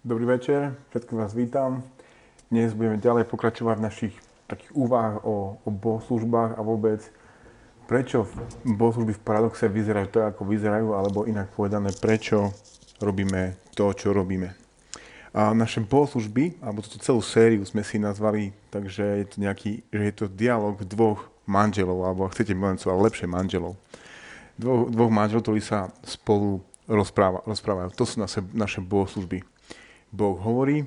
Dobrý večer, všetkých vás vítam. Dnes budeme ďalej pokračovať v našich takých úvah o, o bohoslužbách a vôbec prečo bohoslužby v paradoxe vyzerajú tak, ako vyzerajú, alebo inak povedané, prečo robíme to, čo robíme. A naše bohoslužby, alebo túto celú sériu sme si nazvali, takže je to nejaký, že je to dialog dvoch manželov, alebo ak chcete milencov, ale lepšie manželov. Dvoch, dvoch manželov, ktorí sa spolu rozpráva, rozprávajú. To sú naše, naše bohoslužby. Boh hovorí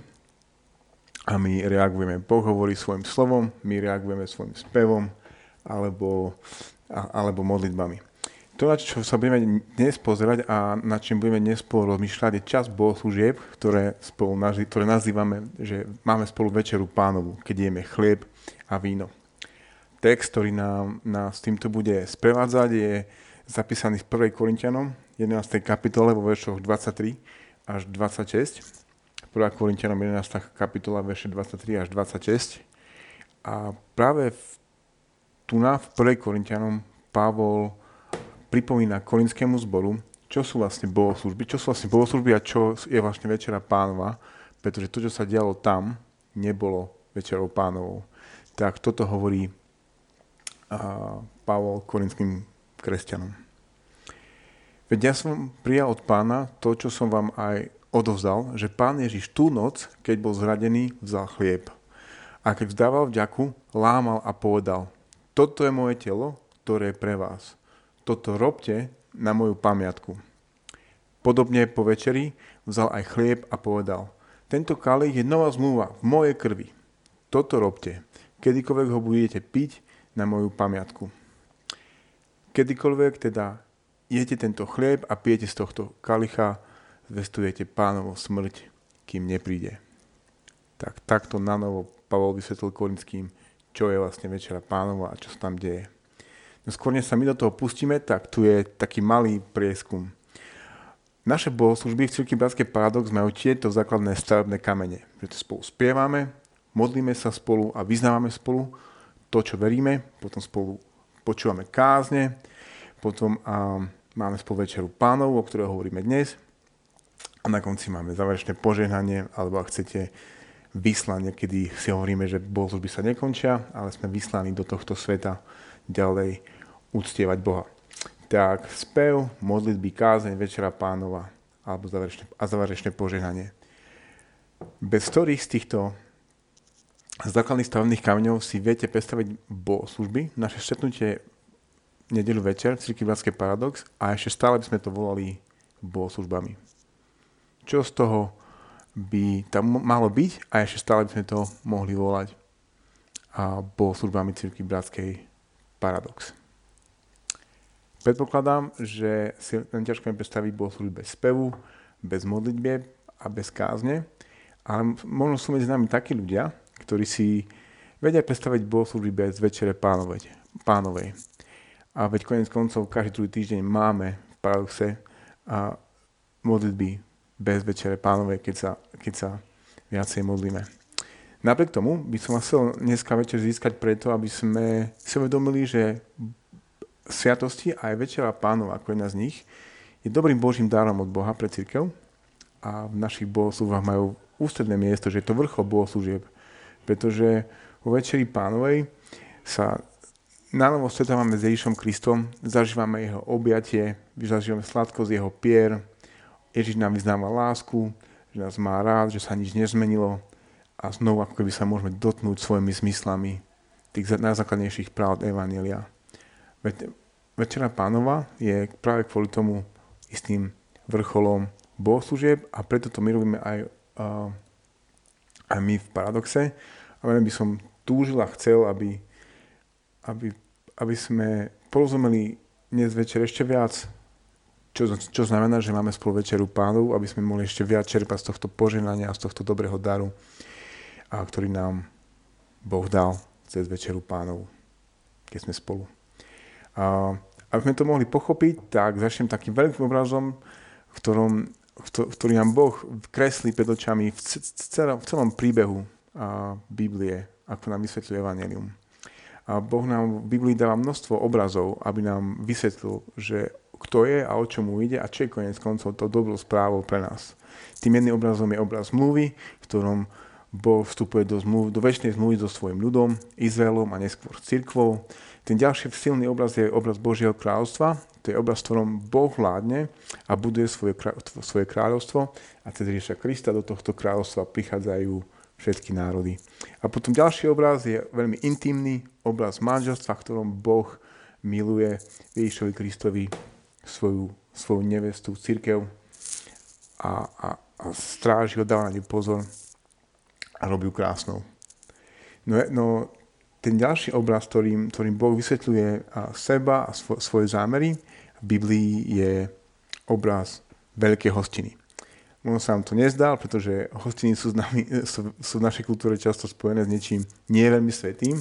a my reagujeme. Boh hovorí svojim slovom, my reagujeme svojim spevom alebo, alebo modlitbami. To, na čo sa budeme dnes pozerať a na čím budeme dnes spolu rozmýšľať, je čas bohoslúžieb, ktoré, spolu, ktoré nazývame, že máme spolu večeru pánovu, keď jeme chlieb a víno. Text, ktorý nám, nás týmto bude sprevádzať, je zapísaný v 1. Korintianom, 11. kapitole vo veršoch 23 až 26 1. Korintianom 11. kapitola, verše 23 až 26. A práve v, tu na v 1. Korintianom Pavol pripomína korinskému zboru, čo sú vlastne bohoslužby, čo sú vlastne bohoslužby a čo je vlastne Večera pánova, pretože to, čo sa dialo tam, nebolo Večerou pánovou. Tak toto hovorí a, Pavol korinským kresťanom. Veď ja som prijal od pána to, čo som vám aj odovzdal, že pán Ježiš tú noc, keď bol zradený, vzal chlieb. A keď vzdával vďaku, lámal a povedal, toto je moje telo, ktoré je pre vás. Toto robte na moju pamiatku. Podobne po večeri vzal aj chlieb a povedal, tento kalich je nová zmluva v mojej krvi. Toto robte, kedykoľvek ho budete piť na moju pamiatku. Kedykoľvek teda jete tento chlieb a pijete z tohto kalicha, zvestujete pánovo smrť, kým nepríde. Tak takto na novo Pavol vysvetlil Korinským, čo je vlastne Večera pánova a čo sa tam deje. No skôr než sa my do toho pustíme, tak tu je taký malý prieskum. Naše bohoslužby v Cirky Bratskej paradox majú tieto základné stavebné kamene. Že to spolu spievame, modlíme sa spolu a vyznávame spolu to, čo veríme, potom spolu počúvame kázne, potom a, máme spolu večeru pánov, o ktorej hovoríme dnes a na konci máme záverečné požehnanie, alebo ak chcete vyslanie, kedy si hovoríme, že bohoslužby sa nekončia, ale sme vyslaní do tohto sveta ďalej uctievať Boha. Tak spev, modlitby, kázeň, večera pánova alebo záverečné, a záverečné požehnanie. Bez ktorých z týchto základných stavebných kameňov si viete predstaviť bohoslužby, naše stretnutie nedelu večer, Cirky Paradox a ešte stále by sme to volali bohoslužbami čo z toho by tam malo byť a ešte stále by sme to mohli volať a službami Cirky Bratskej Paradox. Predpokladám, že si len ťažko mi predstaviť služby bez spevu, bez modlitby a bez kázne, ale možno sú medzi nami takí ľudia, ktorí si vedia predstaviť služby bez večere pánovej. pánovej. A veď konec koncov každý druhý týždeň máme v paradoxe a modlitby bez večere pánovej, keď sa, keď sa viacej modlíme. Napriek tomu by som vás chcel dneska večer získať preto, aby sme si uvedomili, že sviatosti a aj večera pánov, ako jedna z nich, je dobrým Božím dárom od Boha pre církev a v našich bohoslúžbách majú ústredné miesto, že je to vrchol bohoslúžieb, pretože vo večeri pánovej sa na novo stretávame s Ježišom Kristom, zažívame jeho objatie, zažívame sladkosť jeho pier, Ježiš nám vyznáva lásku, že nás má rád, že sa nič nezmenilo a znovu ako keby sa môžeme dotknúť svojimi zmyslami tých najzákladnejších práv Evanielia. Večera pánova je práve kvôli tomu istým vrcholom bohoslúžieb a preto to my robíme aj, aj my v paradoxe. A veľmi by som túžil a chcel, aby, aby, aby sme porozumeli dnes večer ešte viac čo, čo znamená, že máme spolu večeru pánov, aby sme mohli ešte viac čerpať z tohto poženania a z tohto dobrého daru, a ktorý nám Boh dal cez večeru pánov, keď sme spolu. A, aby sme to mohli pochopiť, tak začnem takým veľkým obrazom, v ktorom, ktorý nám Boh kreslí pred očami v, celom, v celom príbehu a, Biblie, ako nám vysvetľuje Evangelium. A Boh nám v Biblii dáva množstvo obrazov, aby nám vysvetlil, že kto je a o mu ide a čo je konec koncov to dobrou správou pre nás. Tým jedným obrazom je obraz zmluvy, v ktorom Boh vstupuje do, zmluv, do väčšnej zmluvy so svojim ľudom, Izraelom a neskôr s cirkvou. Ten ďalší silný obraz je obraz Božieho kráľovstva. To je obraz, v ktorom Boh vládne a buduje svoje, svoje kráľovstvo a cez Ježiša Krista do tohto kráľovstva prichádzajú všetky národy. A potom ďalší obraz je veľmi intimný obraz manželstva, v ktorom Boh miluje Ježišovi Kristovi svoju, svoju nevestu, církev a, a, a stráži ho, dáva na ňu pozor a robí ju krásnou. No, no ten ďalší obraz, ktorým, ktorým Boh vysvetľuje seba a svo, svoje zámery v Biblii je obraz veľkej hostiny. Možno sa vám to nezdá, pretože hostiny sú, nami, sú, sú v našej kultúre často spojené s niečím nie veľmi svetým,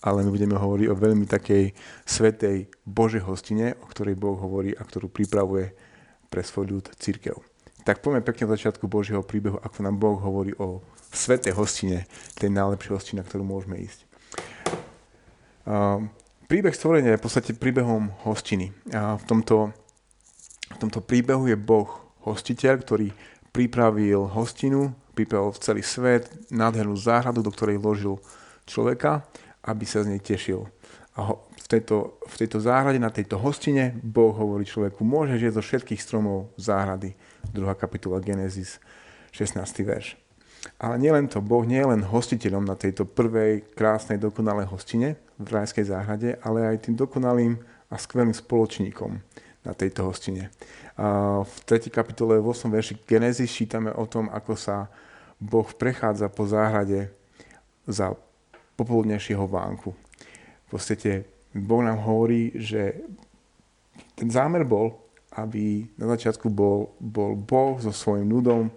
ale my budeme hovoriť o veľmi takej svetej Božej hostine, o ktorej Boh hovorí a ktorú pripravuje pre svoj ľud církev. Tak poďme pekne od začiatku Božieho príbehu, ako nám Boh hovorí o svetej hostine, tej najlepšej hostine, na ktorú môžeme ísť. Uh, príbeh stvorenia je v podstate príbehom hostiny. A v tomto, v tomto príbehu je Boh hostiteľ, ktorý pripravil hostinu, pripravil celý svet, nádhernú záhradu, do ktorej vložil človeka, aby sa z nej tešil. A v tejto, v tejto záhrade, na tejto hostine, Boh hovorí človeku, môžeš jesť zo všetkých stromov záhrady. 2. kapitola Genesis, 16. verš. Ale nielen to, Boh nie je len hostiteľom na tejto prvej krásnej dokonalej hostine v rajskej záhrade, ale aj tým dokonalým a skvelým spoločníkom na tejto hostine. V 3. kapitole v 8. verši Genesis čítame o tom, ako sa Boh prechádza po záhrade za popoludnejšieho vánku. V podstate Boh nám hovorí, že ten zámer bol, aby na začiatku bol, bol Boh so svojím ľudom,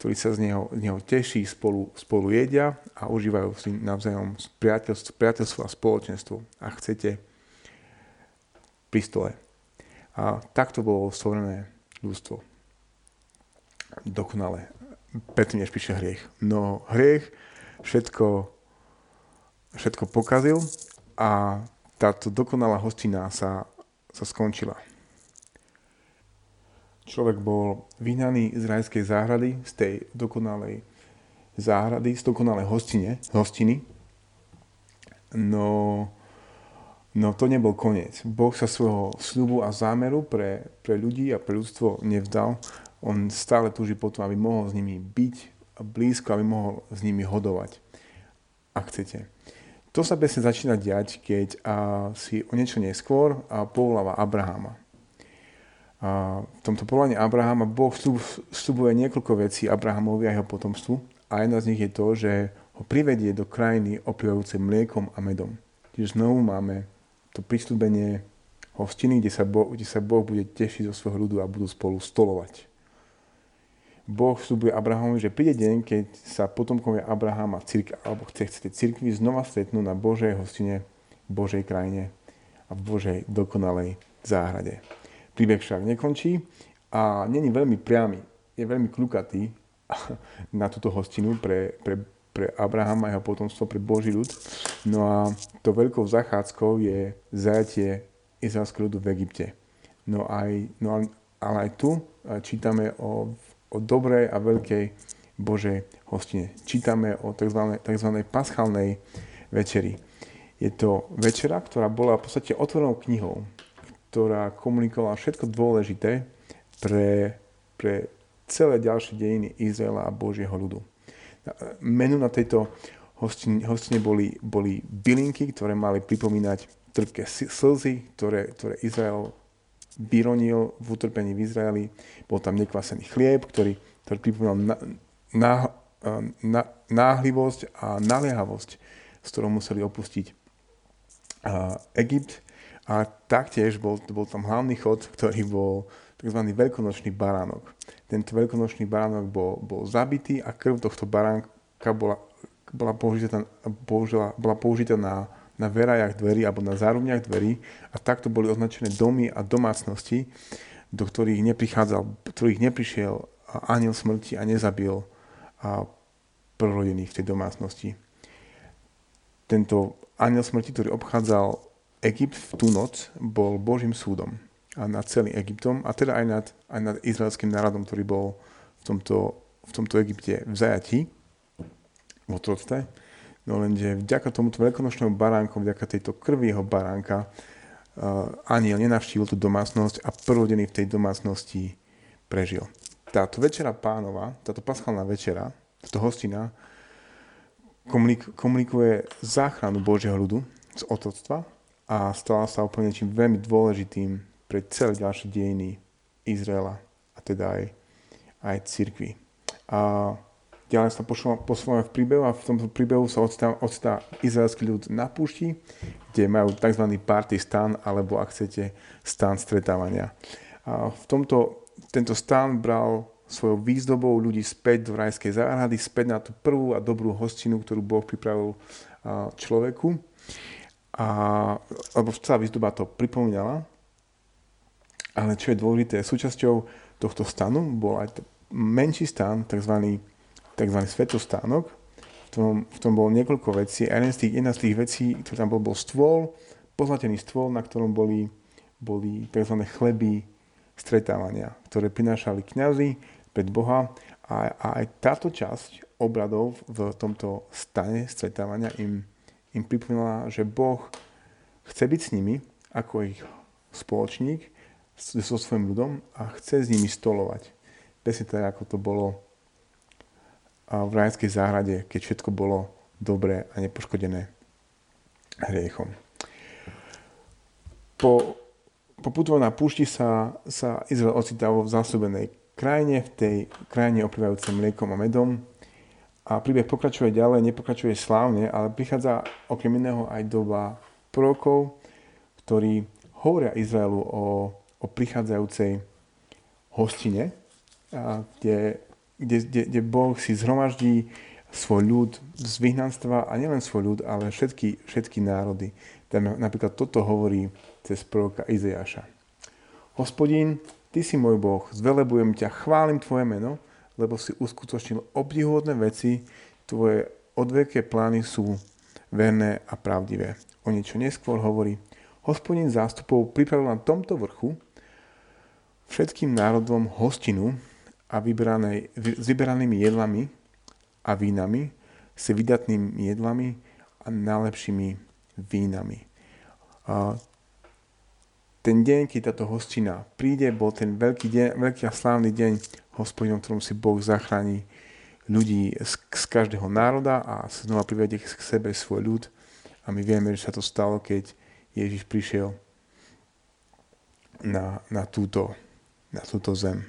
ktorí sa z neho, z neho teší, spolu, spolu jedia a užívajú si navzájom priateľstvo, priateľstvo a spoločenstvo. A chcete pri stole. A takto bolo stvorené ľudstvo. Dokonale. Predtým, než píše hriech. No hriech všetko, všetko pokazil a táto dokonalá hostina sa, sa skončila človek bol vyhnaný z rajskej záhrady, z tej dokonalej záhrady, z dokonalej hostine, hostiny. No, no to nebol koniec. Boh sa svojho sľubu a zámeru pre, pre ľudí a pre ľudstvo nevzdal. On stále túži potom, aby mohol s nimi byť blízko, aby mohol s nimi hodovať, ak chcete. To sa presne začína diať, keď a, si o niečo neskôr a povoláva Abrahama. A v tomto povolaní Abrahama Boh vstupuje niekoľko vecí Abrahamovi a jeho potomstvu a jedna z nich je to, že ho privedie do krajiny oplývajúcej mliekom a medom. Čiže znovu máme to pristúbenie hostiny, kde sa, boh, kde sa Boh bude tešiť zo svojho ľudu a budú spolu stolovať. Boh vstupuje Abrahamovi, že príde deň, keď sa potomkovia Abrahama círk, alebo chce, chcete cirkvi znova stretnú na Božej hostine, Božej krajine a v Božej dokonalej záhrade. Príbeh však nekončí a není veľmi priamy, je veľmi klukatý na túto hostinu pre, pre, pre Abrahama a jeho potomstvo, pre Boží ľud. No a to veľkou zachádzkou je zajatie izraelského ľudu v Egypte. No, aj, no ale aj tu čítame o, o dobrej a veľkej Božej hostine. Čítame o tzv. tzv. paschálnej večeri. Je to večera, ktorá bola v podstate otvorenou knihou ktorá komunikovala všetko dôležité pre, pre celé ďalšie dejiny Izraela a Božieho ľudu. Menu na tejto hostine, hostine boli, boli bylinky, ktoré mali pripomínať trpké slzy, ktoré, ktoré Izrael vyronil v utrpení v Izraeli. Bol tam nekvasený chlieb, ktorý, ktorý pripomínal na, na, na, náhlivosť a naliehavosť, s ktorou museli opustiť Egypt a taktiež bol, bol tam hlavný chod, ktorý bol tzv. veľkonočný baránok. Tento veľkonočný baránok bol, bol zabitý a krv tohto baránka bola, bola použitá, použila, bola použitá na, na verajach dverí alebo na zárubniach dverí a takto boli označené domy a domácnosti, do ktorých neprichádzal, ktorých neprišiel aniel smrti a nezabil a prorodených v tej domácnosti. Tento aniel smrti, ktorý obchádzal Egypt v tú noc bol Božím súdom. A nad celým Egyptom a teda aj nad, aj nad izraelským národom, ktorý bol v tomto, v tomto Egypte v zajatí, v otroctve. No lenže vďaka tomuto veľkonočnému baránku, vďaka tejto krvi jeho baránka, uh, aniel nenavštívil tú domácnosť a prvodený v tej domácnosti prežil. Táto večera pánova, táto paschálna večera, táto hostina, komunik- komunikuje záchranu Božieho ľudu z otroctva a stala sa úplne čím veľmi dôležitým pre celé ďalšie dejiny Izraela a teda aj, aj cirkvi. A ďalej sa posúvame v príbehu a v tomto príbehu sa odstá, odstá izraelský ľud na púšti, kde majú tzv. party stan, alebo ak chcete, stan stretávania. A v tomto, tento stan bral svojou výzdobou ľudí späť do rajskej záhrady, späť na tú prvú a dobrú hostinu, ktorú Boh pripravil človeku. A, lebo celá výzdoba to pripomínala. Ale čo je dôležité, súčasťou tohto stanu bol aj menší stan, tzv tzv. svetostánok. V tom, v tom bolo niekoľko vecí. Jeden z tých, jedna z tých vecí, ktorý tam bol, bol stôl, pozlatený stôl, na ktorom boli, boli tzv. chleby stretávania, ktoré prinášali kňazi pred Boha a, a aj táto časť obradov v tomto stane stretávania im, im pripomínala, že Boh chce byť s nimi ako ich spoločník so svojím ľudom a chce s nimi stolovať. Presne tak, ako to bolo v rajskej záhrade, keď všetko bolo dobré a nepoškodené hriechom. Po, po putovaní na púšti sa, sa Izrael ocitá vo zásobenej krajine, v tej krajine oplývajúcej mliekom a medom. A príbeh pokračuje ďalej, nepokračuje slávne, ale prichádza okrem iného aj doba prorokov, ktorí hovoria Izraelu o, o prichádzajúcej hostine, kde kde, kde, Boh si zhromaždí svoj ľud z vyhnanstva a nielen svoj ľud, ale všetky, všetky národy. Napríklad toto hovorí cez proroka Izeáša. Hospodín, Ty si môj Boh, zvelebujem ťa, chválim Tvoje meno, lebo si uskutočnil obdivuhodné veci, Tvoje odveké plány sú verné a pravdivé. O niečo neskôr hovorí, hospodín zástupov pripravil na tomto vrchu všetkým národom hostinu, a s vyberanými jedlami a vínami, s vydatnými jedlami a najlepšími vínami. A ten deň, keď táto hostina príde, bol ten veľký, deň, veľký a slávny deň hospodinom, ktorom si Boh zachráni ľudí z, z každého národa a znova privedie k sebe svoj ľud. A my vieme, že sa to stalo, keď Ježiš prišiel na, na, túto, na túto zem.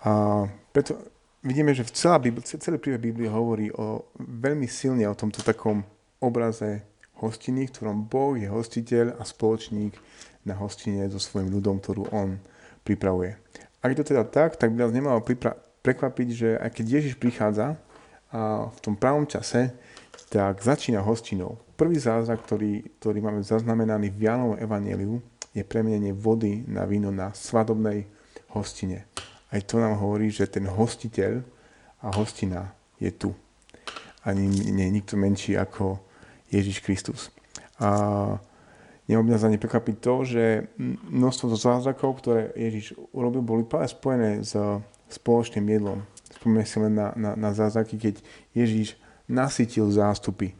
A preto vidíme, že celá Bibli, celý príbeh Biblie hovorí o, veľmi silne o tomto takom obraze hostiny, v ktorom Boh je hostiteľ a spoločník na hostine so svojím ľudom, ktorú on pripravuje. Ak je to teda tak, tak by nás nemalo pripra- prekvapiť, že aj keď Ježiš prichádza a v tom pravom čase, tak začína hostinou. Prvý zázrak, ktorý, ktorý máme zaznamenaný v Jánovom evaneliu, je premenenie vody na víno na svadobnej hostine. Aj to nám hovorí, že ten hostiteľ a hostina je tu. Ani nie je nikto menší ako Ježiš Kristus. A ani prekvapiť to, že množstvo zázrakov, ktoré Ježiš urobil, boli práve spojené s spoločným jedlom. Spomíname si len na, na, na zázraky, keď Ježiš nasytil zástupy.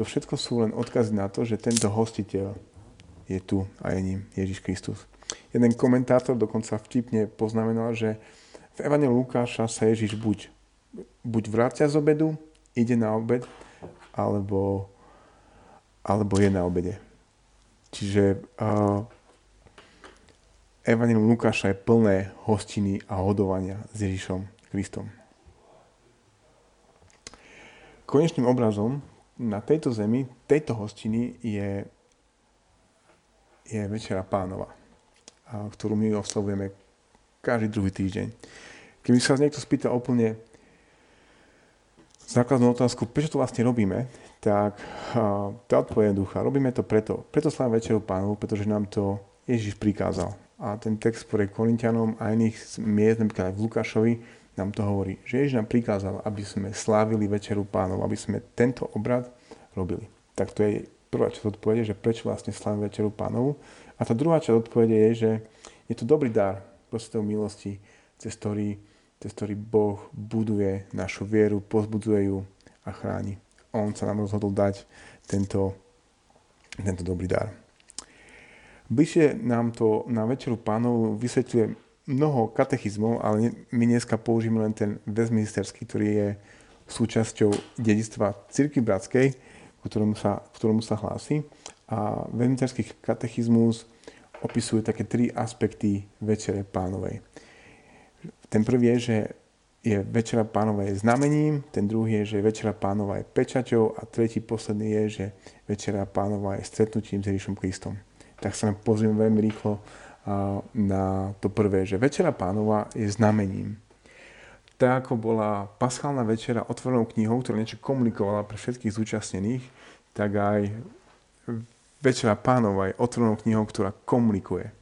To všetko sú len odkazy na to, že tento hostiteľ je tu a je ním Ježiš Kristus. Jeden komentátor dokonca vtipne poznamenal, že v Evangeliu Lukáša sa Ježiš buď, buď vrácia z obedu, ide na obed, alebo, alebo je na obede. Čiže uh, Evangelium Lukáša je plné hostiny a hodovania s Ježišom Kristom. Konečným obrazom na tejto zemi, tejto hostiny je, je Večera pánova ktorú my oslavujeme každý druhý týždeň. Keby sa niekto spýta úplne základnú otázku, prečo to vlastne robíme, tak tá odpoveď je jednoduchá. Robíme to preto. Preto slávime Večeru Pánovu, pretože nám to Ježiš prikázal. A ten text pre Korintianom a iných miest, napríklad aj v Lukášovi, nám to hovorí, že Ježiš nám prikázal, aby sme slávili Večeru Pánov, aby sme tento obrad robili. Tak to je prvá časť odpovede, že prečo vlastne slávime Večeru Pánovu. A tá druhá časť odpovede je, že je to dobrý dar prostredov milosti, cez ktorý, cez ktorý Boh buduje našu vieru, pozbudzuje ju a chráni. On sa nám rozhodol dať tento, tento dobrý dar. Bližšie nám to na Večeru pánov vysvetľuje mnoho katechizmov, ale my dneska použijeme len ten westminsterský, ktorý je súčasťou dedictva Cirky Bratskej, ktorému sa, ktorému sa hlási. A westminsterský katechizmus opisuje také tri aspekty Večere pánovej. Ten prvý je, že je Večera pánova je znamením, ten druhý je, že Večera pánova je pečaťou a tretí, posledný je, že Večera pánova je stretnutím s Ježišom Kristom. Tak sa pozrieme veľmi rýchlo na to prvé, že Večera pánova je znamením. Tak ako bola paschálna večera otvorenou knihou, ktorá niečo komunikovala pre všetkých zúčastnených, tak aj Večera pánova je otvorenou knihou, ktorá komunikuje.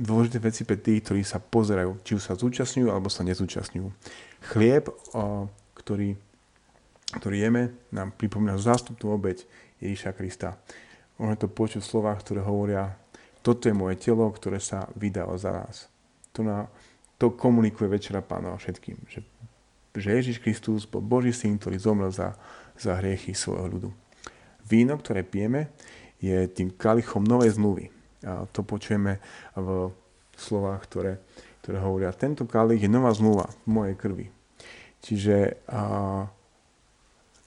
Dôležité veci pre tých, ktorí sa pozerajú, či už sa zúčastňujú, alebo sa nezúčastňujú. Chlieb, ktorý, ktorý jeme, nám pripomína zástupnú obeď Ježíša Krista. Môžeme to počuť v slovách, ktoré hovoria toto je moje telo, ktoré sa vydalo za nás. To, na, to komunikuje Večera Pánova všetkým, že, že Ježiš Kristus bol Boží syn, ktorý zomrel za, za hriechy svojho ľudu. Víno, ktoré pijeme, je tým kalichom novej zmluvy. A to počujeme v slovách, ktoré, ktoré hovoria, tento kalich je nová zmluva v mojej krvi. Čiže a,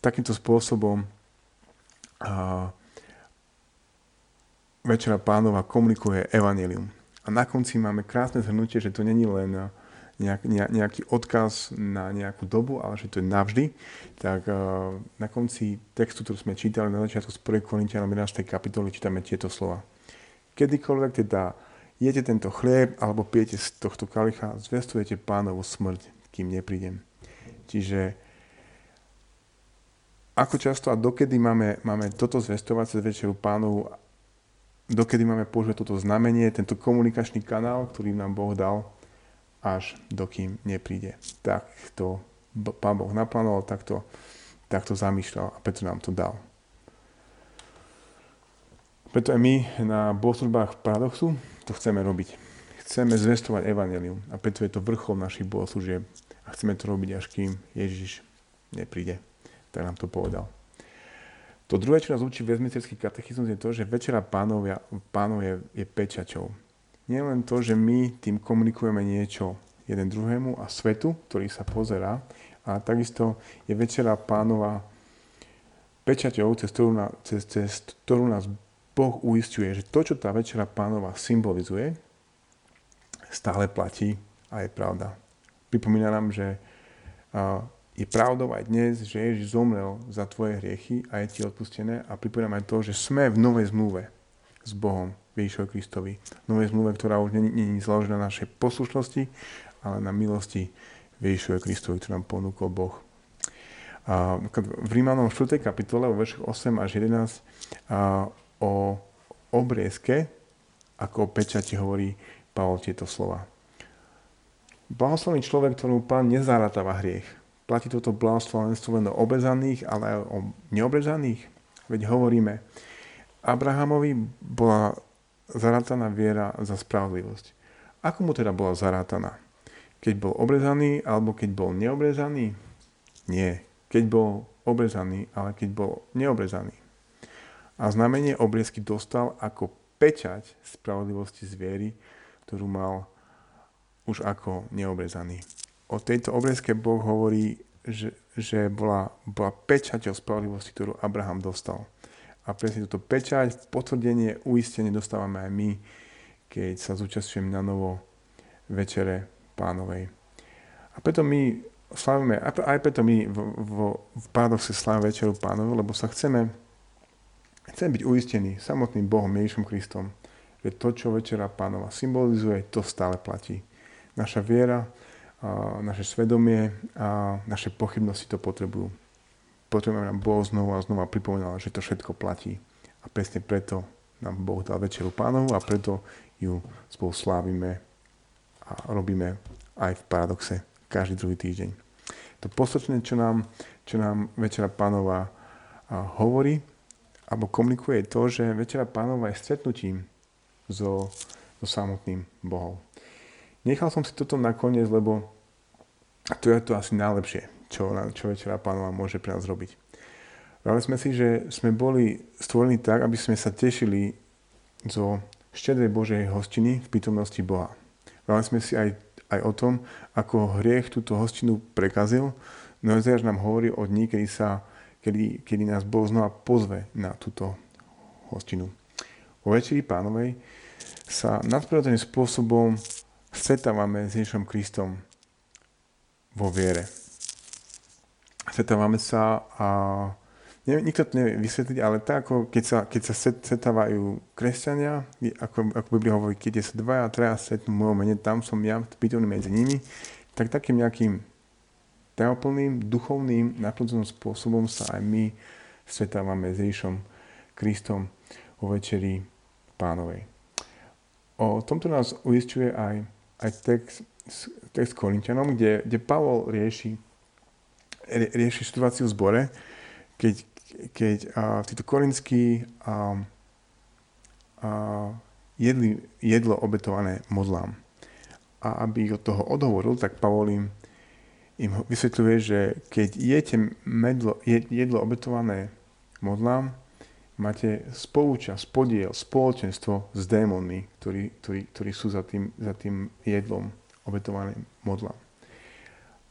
takýmto spôsobom a, Večera pánova komunikuje evanelium. A na konci máme krásne zhrnutie, že to není len nejak, nejaký odkaz na nejakú dobu, ale že to je navždy. Tak uh, na konci textu, ktorý sme čítali na začiatku z 1. Korintianom 11. kapitoly, čítame tieto slova. Kedykoľvek teda jete tento chlieb alebo pijete z tohto kalicha, zvestujete pánovu smrť, kým neprídem. Čiže ako často a dokedy máme, máme toto zvestovať cez večeru pánovu dokedy máme používať toto znamenie, tento komunikačný kanál, ktorý nám Boh dal, až dokým nepríde. Tak to Pán Boh naplánoval, tak to, tak to zamýšľal a preto nám to dal. Preto aj my na bohoslužbách paradoxu to chceme robiť. Chceme zvestovať evanelium a preto je to vrchol našich bohoslužieb a chceme to robiť až kým Ježiš nepríde. Tak nám to povedal. To druhé, čo nás učí Westminsterský katechizmus, je to, že Večera pánov, pánov je, je pečaťou. Nie len to, že my tým komunikujeme niečo jeden druhému a svetu, ktorý sa pozerá, a takisto je Večera pánova pečaťou, cez ktorú, na, cez, cez ktorú nás Boh uistuje, že to, čo tá Večera pánova symbolizuje, stále platí a je pravda. Pripomína nám, že je pravdou aj dnes, že Ježiš zomrel za tvoje hriechy a je ti odpustené a pripomínam aj to, že sme v novej zmluve s Bohom, Ježišovi Kristovi. Novej zmluve, ktorá už je založená na našej poslušnosti, ale na milosti Ježišovi Kristovi, ktorú nám ponúkol Boh. V Rímanom 4. kapitole, vo veršoch 8 až 11, a o obriezke, ako o pečati hovorí Pavol tieto slova. Blahoslavný človek, ktorú pán nezarátáva hriech, platí toto blahoslavenstvo len o obezaných, ale aj o neobezaných? Veď hovoríme, Abrahamovi bola zarátaná viera za spravodlivosť. Ako mu teda bola zarátaná? Keď bol obrezaný alebo keď bol neobrezaný? Nie. Keď bol obrezaný, ale keď bol neobrezaný. A znamenie obriezky dostal ako pečať spravodlivosti z viery, ktorú mal už ako neobrezaný o tejto obrezke Boh hovorí, že, že bola, bola pečať o spravodlivosti, ktorú Abraham dostal. A presne toto pečať, potvrdenie, uistenie dostávame aj my, keď sa zúčastňujeme na novo večere pánovej. A preto my slavíme, aj preto my v, v, v paradoxe slavíme večeru pánovu, lebo sa chceme, chceme byť uistení samotným Bohom Ježišom Kristom, že to, čo večera pánova symbolizuje, to stále platí. Naša viera, naše svedomie a naše pochybnosti to potrebujú. Potrebujeme nám Boh znovu a znova pripomínal, že to všetko platí. A presne preto nám Boh dal večeru pánovu a preto ju spolu slávime a robíme aj v paradoxe každý druhý týždeň. To posledné, čo nám, čo nám večera pánova hovorí alebo komunikuje to, že Večera pánova je stretnutím so, so samotným Bohom. Nechal som si toto nakoniec, lebo to je to asi najlepšie, čo, čo Večera pánova môže pre nás robiť. Vrali sme si, že sme boli stvorení tak, aby sme sa tešili zo štedrej Božej hostiny v prítomnosti Boha. Vrali sme si aj, aj o tom, ako hriech túto hostinu prekazil, no Ezeáš nám hovorí o dní, kedy, sa, kedy, kedy nás Boh znova pozve na túto hostinu. Vo Večeri pánovej sa nadprirodzeným spôsobom stretávame s Ježišom Kristom vo viere. Stretávame sa a neviem, nikto to nevie vysvetliť, ale tak ako keď sa, keď sa stretávajú kresťania, ako, ako Biblia hovorí, keď sa dvaja, traja stretnú v mene, tam som ja prítomný medzi nimi, tak takým nejakým teoplným, duchovným, naplodzeným spôsobom sa aj my stretávame s Ježišom Kristom vo večeri pánovej. O tomto nás uistuje aj, aj text, text Korintianom, kde, kde Pavol rieši, rieši situáciu v zbore, keď, keď a, títo korinskí a, a, jedli, jedlo obetované modlám. A aby ich od toho odhovoril, tak Pavol im, im vysvetľuje, že keď jete medlo, jedlo obetované modlám, máte spolúčasť, podiel, spoločenstvo s démonmi, ktorí, ktorí, ktorí sú za tým, za tým jedlom obetovaným modlám.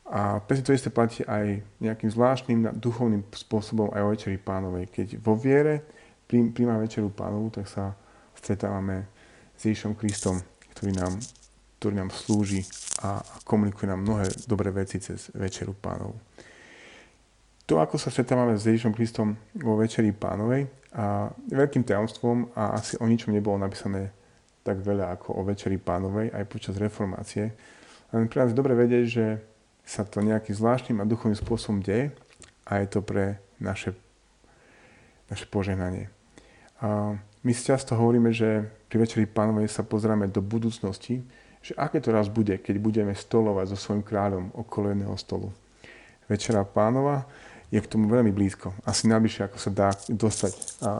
A presne to isté platí aj nejakým zvláštnym duchovným spôsobom aj o Večeri pánovej. Keď vo viere príjma Večeru pánovu, tak sa stretávame s Ježišom Kristom, ktorý nám, ktorý nám slúži a komunikuje nám mnohé dobré veci cez Večeru pánovu. To, ako sa stretávame s Ježišom Kristom vo Večeri pánovej, a veľkým tajomstvom a asi o ničom nebolo napísané tak veľa ako o Večeri pánovej aj počas reformácie. Len pre nás dobre vedieť, že sa to nejakým zvláštnym a duchovným spôsobom deje a je to pre naše, naše požehnanie. A my si často hovoríme, že pri Večeri pánovej sa pozrieme do budúcnosti, že aké to raz bude, keď budeme stolovať so svojím kráľom okolo jedného stolu. Večera pánova je k tomu veľmi blízko. Asi najbližšie, ako sa dá dostať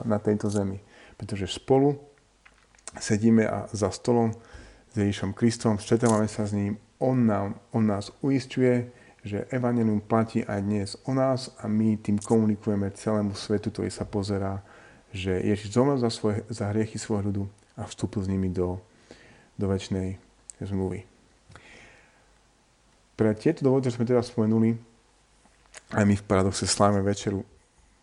na tejto zemi. Pretože spolu sedíme a za stolom s Ježišom Kristom, stretávame sa s ním, on, nám, on nás uistuje, že Evangelium platí aj dnes o nás a my tým komunikujeme celému svetu, ktorý sa pozerá, že Ježiš zomrel za, svoje, za hriechy svojho ľudu a vstúpil s nimi do, do väčšnej zmluvy. Pre tieto dôvody, ktoré sme teda spomenuli, aj my v Paradoxe slávime večeru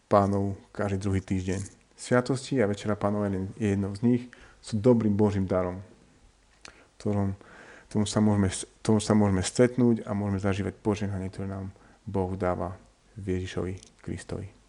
pánov každý druhý týždeň. Sviatosti a večera pánov je jednou z nich, sú dobrým Božím darom, ktorom tomu sa môžeme, tomu sa môžeme stretnúť a môžeme zažívať požehnanie, ktoré nám Boh dáva v Ježišovi Kristovi.